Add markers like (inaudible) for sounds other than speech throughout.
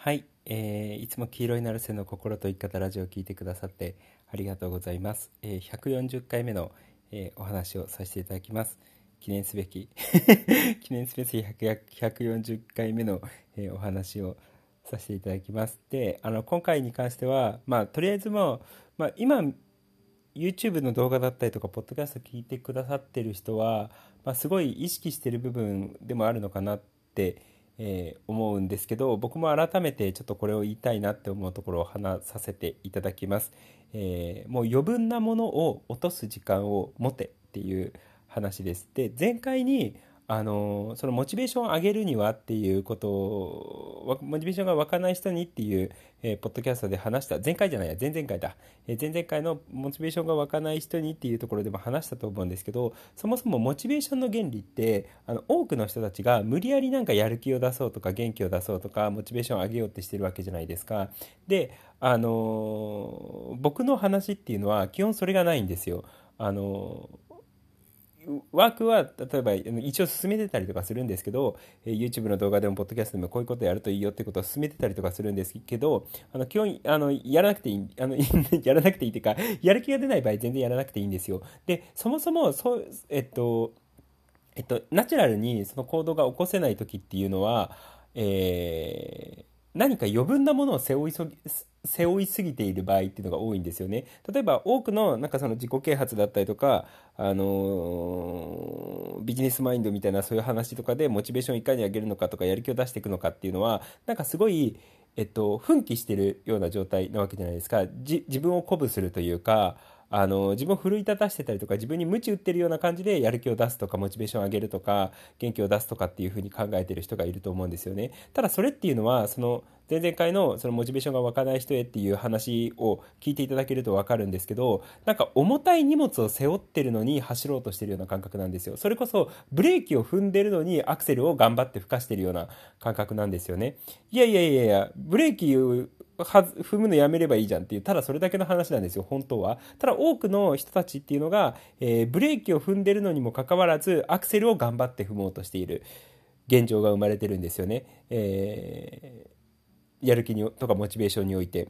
はい、えー、いつも黄色いなるせの心と生き方ラジオを聞いてくださってありがとうございます。えー、140回目の、えー、お話をさせていただきます。記念すべき (laughs) 記念すべき140回目の、えー、お話をさせていただきます。で、あの今回に関しては、まあとりあえずもう、まあ、今 YouTube の動画だったりとかポッドキャスト聞いてくださってる人は、まあ、すごい意識してる部分でもあるのかなってえー、思うんですけど僕も改めてちょっとこれを言いたいなって思うところを話させていただきます、えー、もう余分なものを落とす時間を持てっていう話です。で前回にあのそのモチベーションを上げるにはっていうことをモチベーションが湧かない人にっていう、えー、ポッドキャストで話した前回じゃないや前々回だ、えー、前々回のモチベーションが湧かない人にっていうところでも話したと思うんですけどそもそもモチベーションの原理ってあの多くの人たちが無理やりなんかやる気を出そうとか元気を出そうとかモチベーションを上げようってしてるわけじゃないですか。であの僕の話っていうのは基本それがないんですよ。あのワークは例えば一応進めてたりとかするんですけどえ YouTube の動画でもポッドキャストでもこういうことやるといいよってことを進めてたりとかするんですけどあの基本あのやらなくていいあの (laughs) やらなくていいっていうかやる気が出ない場合全然やらなくていいんですよ。でそもそもそうえっとえっとナチュラルにその行動が起こせない時っていうのはえー何か余分なものを背負いそ背負いすぎている場合っていうのが多いんですよね。例えば多くのなんかその自己啓発だったりとか、あのー、ビジネスマインドみたいなそういう話とかでモチベーションをいかに上げるのかとかやる気を出していくのかっていうのはなんかすごい、えっと、奮起してるような状態なわけじゃないですか。自分を鼓舞するというかあの自分を奮い立たせてたりとか自分に鞭打ってるような感じでやる気を出すとかモチベーションを上げるとか元気を出すとかっていうふうに考えてる人がいると思うんですよね。ただそれっていうのはその前々回のそのモチベーションが湧かない人へっていう話を聞いていただけると分かるんですけどなんか重たい荷物を背負ってるのに走ろうとしてるような感覚なんですよそれこそブレーキを踏んでるのにアクセルを頑張って吹かしてるような感覚なんですよねいやいやいやいやブレーキ踏むのやめればいいじゃんっていう、ただそれだけの話なんですよ、本当は。ただ多くの人たちっていうのが、えー、ブレーキを踏んでるのにもかかわらず、アクセルを頑張って踏もうとしている現状が生まれてるんですよね。えー、やる気にとかモチベーションにおいて。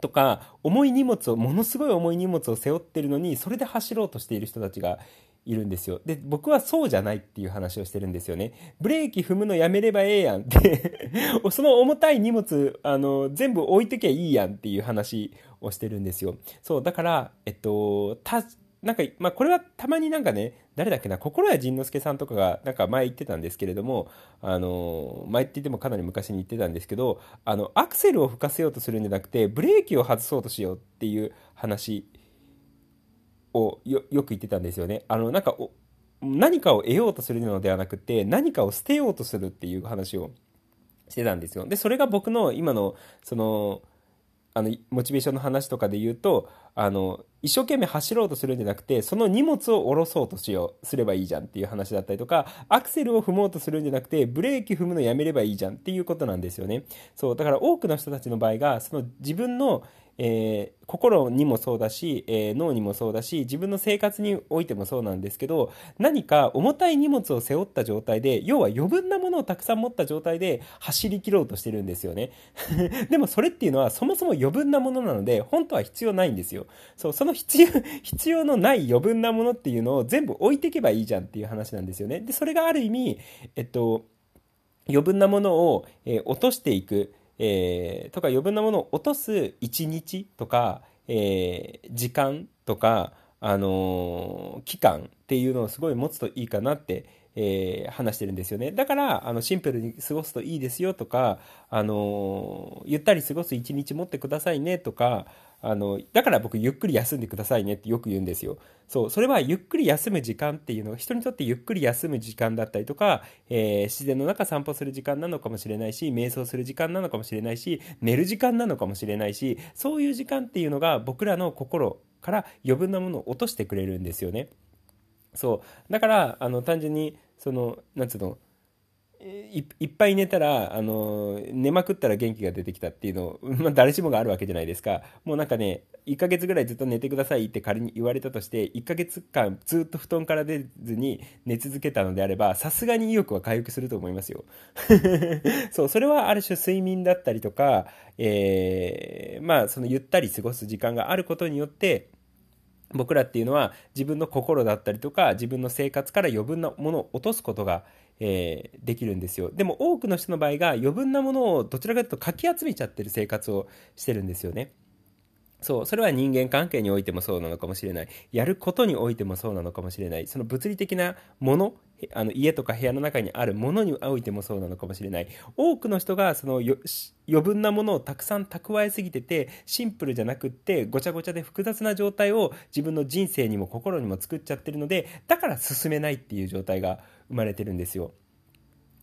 とか、重い荷物を、ものすごい重い荷物を背負ってるのに、それで走ろうとしている人たちがいるんですよ。で、僕はそうじゃないっていう話をしてるんですよね。ブレーキ踏むのやめればええやんって (laughs) その重たい荷物、あの、全部置いときゃいいやんっていう話をしてるんですよ。そう、だから、えっと、た、なんか、まあ、これはたまになんかね、誰だっけな、心谷仁之助さんとかが、なんか前言ってたんですけれども、あの、前って言ってもかなり昔に言ってたんですけど、あの、アクセルを吹かせようとするんじゃなくて、ブレーキを外そうとしようっていう話をよく言ってたんですよね。あの、なんか何かを得ようとするのではなくて、何かを捨てようとするっていう話をしてたんですよ。で、それが僕の今の、その、あの、モチベーションの話とかで言うと、あの、一生懸命走ろうとするんじゃなくて、その荷物を下ろそうとしよう、すればいいじゃんっていう話だったりとか、アクセルを踏もうとするんじゃなくて、ブレーキ踏むのやめればいいじゃんっていうことなんですよね。そう、だから多くの人たちの場合が、その自分の、えー、心にもそうだし、えー、脳にもそうだし、自分の生活においてもそうなんですけど、何か重たい荷物を背負った状態で、要は余分なものをたくさん持った状態で走り切ろうとしてるんですよね。(laughs) でもそれっていうのはそもそも余分なものなので、本当は必要ないんですよ。そう、その必要、(laughs) 必要のない余分なものっていうのを全部置いていけばいいじゃんっていう話なんですよね。で、それがある意味、えっと、余分なものを、えー、落としていく。えー、とか余分なものを落とす1日とか、えー、時間とか、あのー、期間っていうのをすごい持つといいかなって、えー、話してるんですよね。だから、あの、シンプルに過ごすといいですよとか、あのゆったり過ごす1日持ってくださいねとか、あの、だから僕ゆっくり休んでくださいねってよく言うんですよ。そう、それはゆっくり休む時間っていうのが人にとってゆっくり休む時間だったりとか、えー、自然の中散歩する時間なのかもしれないし、瞑想する時間なのかもしれないし、寝る時間なのかもしれないし、そういう時間っていうのが僕らの心から余分なものを落としてくれるんですよね。そう。だから、あの、単純に、その、なんつうの、いいっぱい寝たら、あの、寝まくったら元気が出てきたっていうの、(laughs) まあ、誰しもがあるわけじゃないですか。もうなんかね、1ヶ月ぐらいずっと寝てくださいって仮に言われたとして、1ヶ月間ずっと布団から出ずに寝続けたのであれば、さすがに意欲は回復すると思いますよ。(laughs) そう、それはある種睡眠だったりとか、えー、まあ、そのゆったり過ごす時間があることによって、僕らっていうのは自分の心だったりとか自分の生活から余分なものを落とすことがえー、できるんですよでも多くの人の場合が余分なものをどちらかというとかき集めちゃってる生活をしてるんですよねそう、それは人間関係においてもそうなのかもしれない。やることにおいてもそうなのかもしれない。その物理的なもの、あの家とか部屋の中にあるものにおいてもそうなのかもしれない。多くの人がその余分なものをたくさん蓄えすぎてて、シンプルじゃなくってごちゃごちゃで複雑な状態を自分の人生にも心にも作っちゃってるので、だから進めないっていう状態が生まれてるんですよ。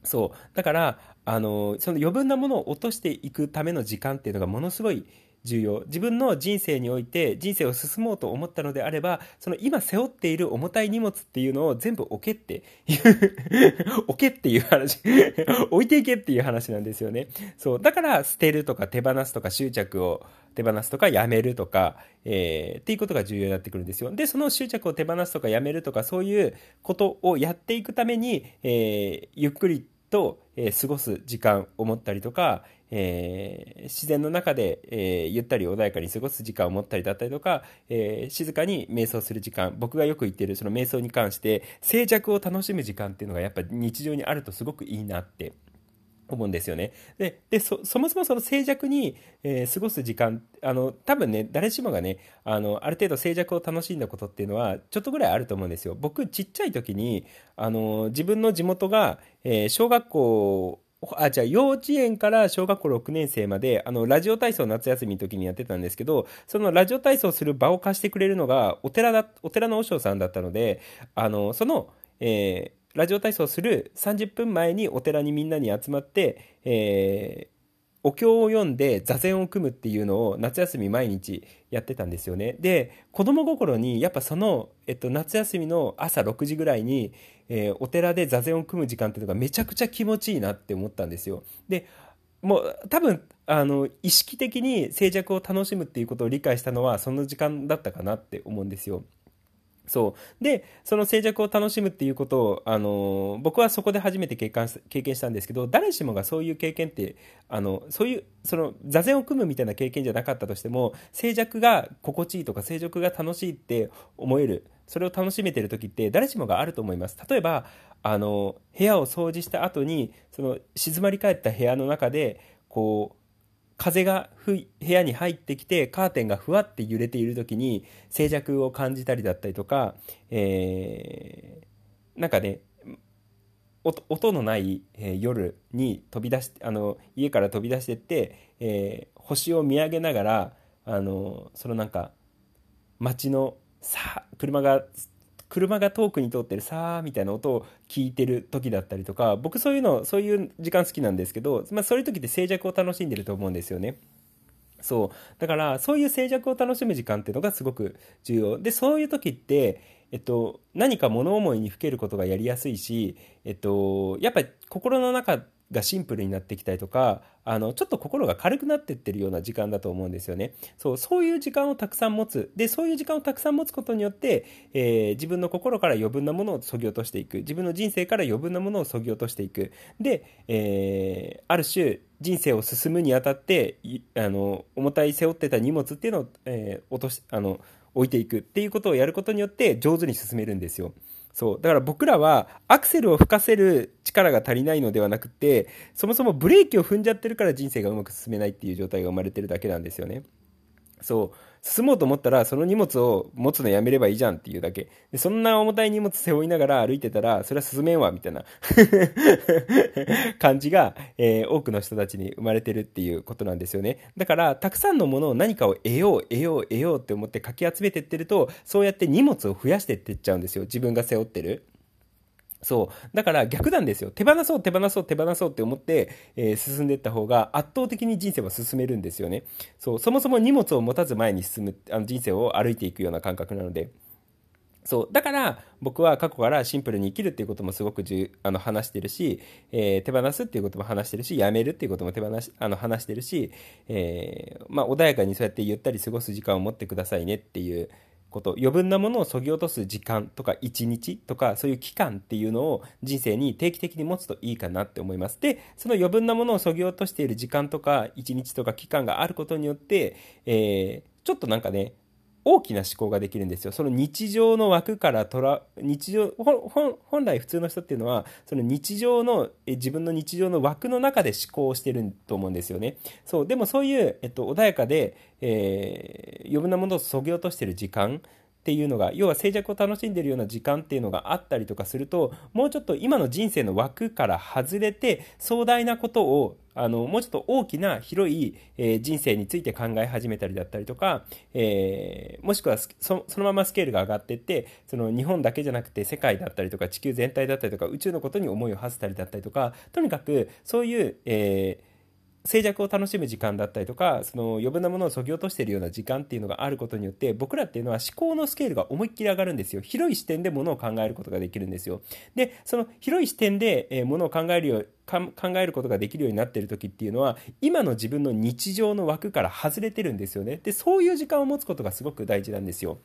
そう。だから、あの、その余分なものを落としていくための時間っていうのがものすごい重要。自分の人生において人生を進もうと思ったのであれば、その今背負っている重たい荷物っていうのを全部置けっていう (laughs) 置けっていう話置いていけっていう話なんですよね。そう。だから捨てるとか手放すとか執着を手放すとかやめるとか、えー、っていうことが重要になってくるんですよ。で、その執着を手放すとかやめるとかそういうことをやっていくために、えー、ゆっくりと、えー、過ごす時間を持ったりとか、えー、自然の中で、えー、ゆったり穏やかに過ごす時間を持ったりだったりとか、えー、静かに瞑想する時間僕がよく言ってるその瞑想に関して静寂を楽しむ時間っていうのがやっぱ日常にあるとすごくいいなって思うんですよね。で、でそもそもその静寂に、えー、過ごす時間、あの、多分ね、誰しもがね、あの、ある程度静寂を楽しんだことっていうのは、ちょっとぐらいあると思うんですよ。僕、ちっちゃい時に、あの、自分の地元が、えー、小学校、あ、じゃあ幼稚園から小学校6年生まで、あの、ラジオ体操夏休みの時にやってたんですけど、そのラジオ体操する場を貸してくれるのが、お寺だ、お寺の和尚さんだったので、あの、その、えー、ラジオ体操する30分前にお寺にみんなに集まって、えー、お経を読んで座禅を組むっていうのを夏休み毎日やってたんですよね。で、子供心にやっぱその、えっと、夏休みの朝6時ぐらいに、えー、お寺で座禅を組む時間っていうのがめちゃくちゃ気持ちいいなって思ったんですよ。で、もう多分、あの、意識的に静寂を楽しむっていうことを理解したのはその時間だったかなって思うんですよ。そう。で、その静寂を楽しむっていうことを、あの、僕はそこで初めて経験経験したんですけど、誰しもがそういう経験って、あの、そういう、その、座禅を組むみたいな経験じゃなかったとしても、静寂が心地いいとか、静寂が楽しいって思える、それを楽しめてる時って誰しもがあると思います。例えば、あの、部屋を掃除した後に、その、静まり返った部屋の中で、こう、風が部屋に入ってきてカーテンがふわって揺れている時に静寂を感じたりだったりとか、えー、なんかね音のない、えー、夜に飛び出しあの家から飛び出してって、えー、星を見上げながらあのそのなんか街のさ車が車が遠くに通ってるさーみたいな音を聞いてる時だったりとか僕そういうのそういう時間好きなんですけど、まあ、そういう時って静寂を楽しんでると思うんですよね。そうだからそういう静寂を楽しむ時間っていうのがすごく重要でそういう時ってえっと、何か物思いにふけることがやりやすいし、えっと、やっぱり心の中がシンプルになってきたりとかあのちょっと心が軽くなってってるような時間だと思うんですよね。そうそういう時間をたくさん持つ。でそういう時間をたくさん持つことによって、えー、自分の心から余分なものをそぎ落としていく。自分の人生から余分なものをそぎ落としていく。で、えー、ある種人生を進むにあたってあの重たい背負ってた荷物っていうのを、えー、落としあの置いていくっていうことをやることによって上手に進めるんですよ。そう。だから僕らはアクセルを吹かせる力が足りないのではなくて、そもそもブレーキを踏んじゃってるから人生がうまく進めないっていう状態が生まれてるだけなんですよね。そう。進もうと思ったら、その荷物を持つのやめればいいじゃんっていうだけ。でそんな重たい荷物背負いながら歩いてたら、それは進めんわ、みたいな (laughs) 感じが、えー、多くの人たちに生まれてるっていうことなんですよね。だから、たくさんのものを何かを得よう、得よう、得ようって思ってかき集めてってると、そうやって荷物を増やしてってっちゃうんですよ。自分が背負ってる。そう。だから逆なんですよ。手放そう、手放そう、手放そうって思って、えー、進んでいった方が圧倒的に人生は進めるんですよね。そう。そもそも荷物を持たず前に進む、あの人生を歩いていくような感覚なので。そう。だから、僕は過去からシンプルに生きるっていうこともすごくあの話してるし、えー、手放すっていうことも話してるし、やめるっていうことも手放し、あの話してるし、えー、まあ、穏やかにそうやってゆったり過ごす時間を持ってくださいねっていうこと余分なものをそぎ落とす時間とか一日とかそういう期間っていうのを人生に定期的に持つといいかなって思います。でその余分なものをそぎ落としている時間とか一日とか期間があることによって、えー、ちょっとなんかね大きな思考ができるんですよ。その日常の枠からとら、日常、本来普通の人っていうのは、その日常の、え自分の日常の枠の中で思考をしてると思うんですよね。そう、でもそういう、えっと、穏やかで、えー、余分なものをそぎ落としてる時間、っていうのが要は静寂を楽しんでるような時間っていうのがあったりとかするともうちょっと今の人生の枠から外れて壮大なことをあのもうちょっと大きな広い、えー、人生について考え始めたりだったりとか、えー、もしくはそのままスケールが上がっていってその日本だけじゃなくて世界だったりとか地球全体だったりとか宇宙のことに思いを馳せたりだったりとかとにかくそういう、えー静寂を楽しむ時間だったりとかその余分なものをそぎ落としているような時間っていうのがあることによって僕らっていうのは思考のスケールが思いっきり上がるんですよ。広い視点でものを考えることができるんですよ。でその広い視点で、えものを考えるよ考えることができるようになっている時っていうのは今の自分の日常の枠から外れてるんですよね。でそういう時間を持つことがすごく大事なんですよ。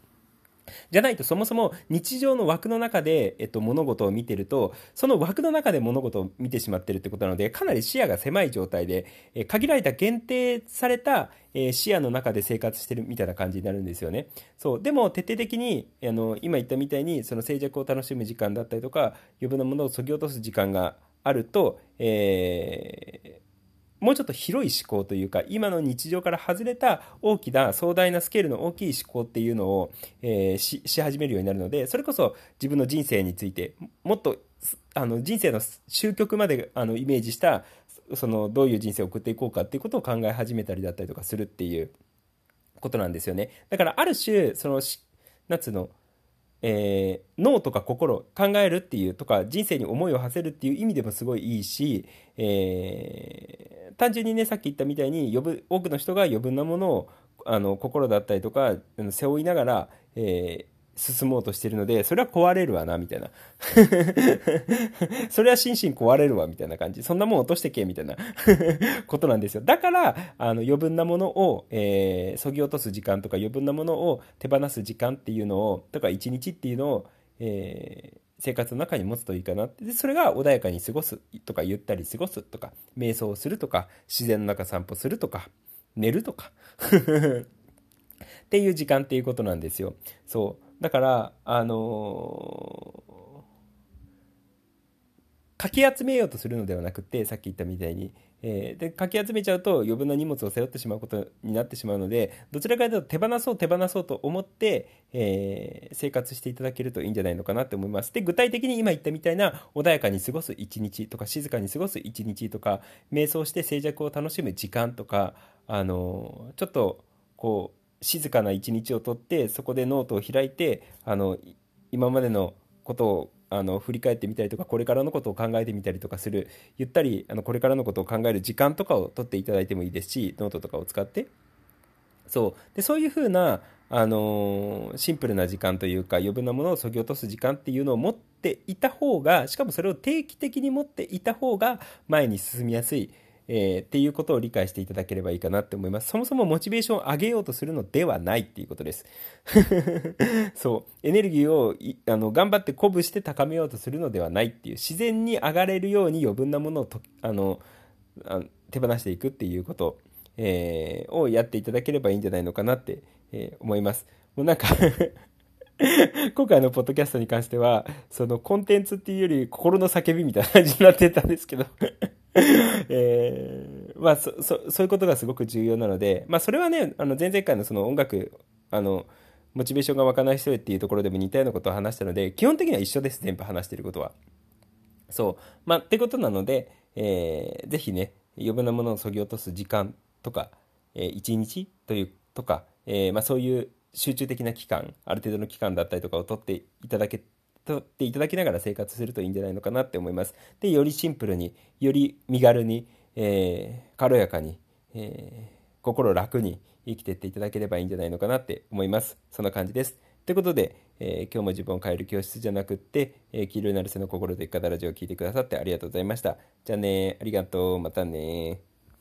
じゃないとそもそも日常の枠の中で、えっと、物事を見てるとその枠の中で物事を見てしまってるってことなのでかなり視野が狭い状態で、え限られた限定された、え視野の中で生活してるみたいな感じになるんですよね。そう。でも徹底的にあの今言ったみたいにその静寂を楽しむ時間だったりとか余分なものをそぎ落とす時間があると、えーもうちょっと広い思考というか、今の日常から外れた大きな壮大なスケールの大きい思考っていうのを、えー、し始めるようになるので、それこそ自分の人生について、もっとあの人生の終局まであのイメージしたそのどういう人生を送っていこうかっていうことを考え始めたりだったりとかするっていうことなんですよね。だからある種その夏のえー、脳とか心考えるっていうとか人生に思いを馳せるっていう意味でもすごいいいし、えー、単純にねさっき言ったみたいに呼ぶ多くの人が余分なものをあの心だったりとか背負いながら、え進もうとしてるので、それは壊れるわな、みたいな。(laughs) それは心身壊れるわ、みたいな感じ。そんなもん落としてけ、みたいな (laughs) ことなんですよ。だから、あの、余分なものを、えー、そぎ落とす時間とか、余分なものを手放す時間っていうのを、とか一日っていうのを、えー、生活の中に持つといいかなでそれが穏やかに過ごすとかゆったり過ごすとか瞑想をするとか自然の中散歩するとか寝るとか。(laughs) っていう時間っていうことなんですよ。そう。だから、あのー、かき集めようとするのではなくて、さっき言ったみたいに、えー、で、かき集めちゃうと余分な荷物を背負ってしまうことになってしまうので、どちらかというと手放そう手放そうと思って、えー、生活していただけるといいんじゃないのかなって思います。で、具体的に今言ったみたいな穏やかに過ごす一日とか、静かに過ごす一日とか、瞑想して静寂を楽しむ時間とか、あのー、ちょっと、こう、静かな一日をとってそこでノートを開いてあの今までのことをあの振り返ってみたりとかこれからのことを考えてみたりとかするゆったりあのこれからのことを考える時間とかを取っていただいてもいいですしノートとかを使って。そう。でそういうふうな、あのー、シンプルな時間というか余分なものをそぎ落とす時間っていうのを持っていた方がしかもそれを定期的に持っていた方が前に進みやすい。えー、っていうことを理解していただければいいかなって思います。そもそもモチベーションを上げようとするのではないっていうことです。(laughs) そう。エネルギーをあの頑張って鼓舞して高めようとするのではないっていう、自然に上がれるように余分なものをとあの手放していくっていうこと、えー、をやっていただければいいんじゃないのかなって、えー、思います。もうなんか (laughs) 今回のポッドキャストに関しては、そのコンテンツっていうより心の叫びみたいな感じになってたんですけど (laughs) えー、まあそ、そ、そういうことがすごく重要なので、まあ、それはね、あの、前々回のその音楽、あの、モチベーションが湧かない人へっていうところでも似たようなことを話したので、基本的には一緒です、全部話してることは。そう。まあ、ってことなので、えー、ぜひね、余分なものをそぎ落とす時間とか、えー、一日という、とか、えー、まあ、そういう集中的な期間、ある程度の期間だったりとかを取っていただけとっていただきながら生活するといいんじゃないのかなって思います。で、よりシンプルに、より身軽に、えー、軽やかに、えー、心楽に生きていっていただければいいんじゃないのかなって思います。そんな感じです。ってことで、えー今日も自分を変える教室じゃなくって、えー黄色いナルセの心と生き方ラジオを聞いてくださってありがとうございました。じゃあねありがとう。またね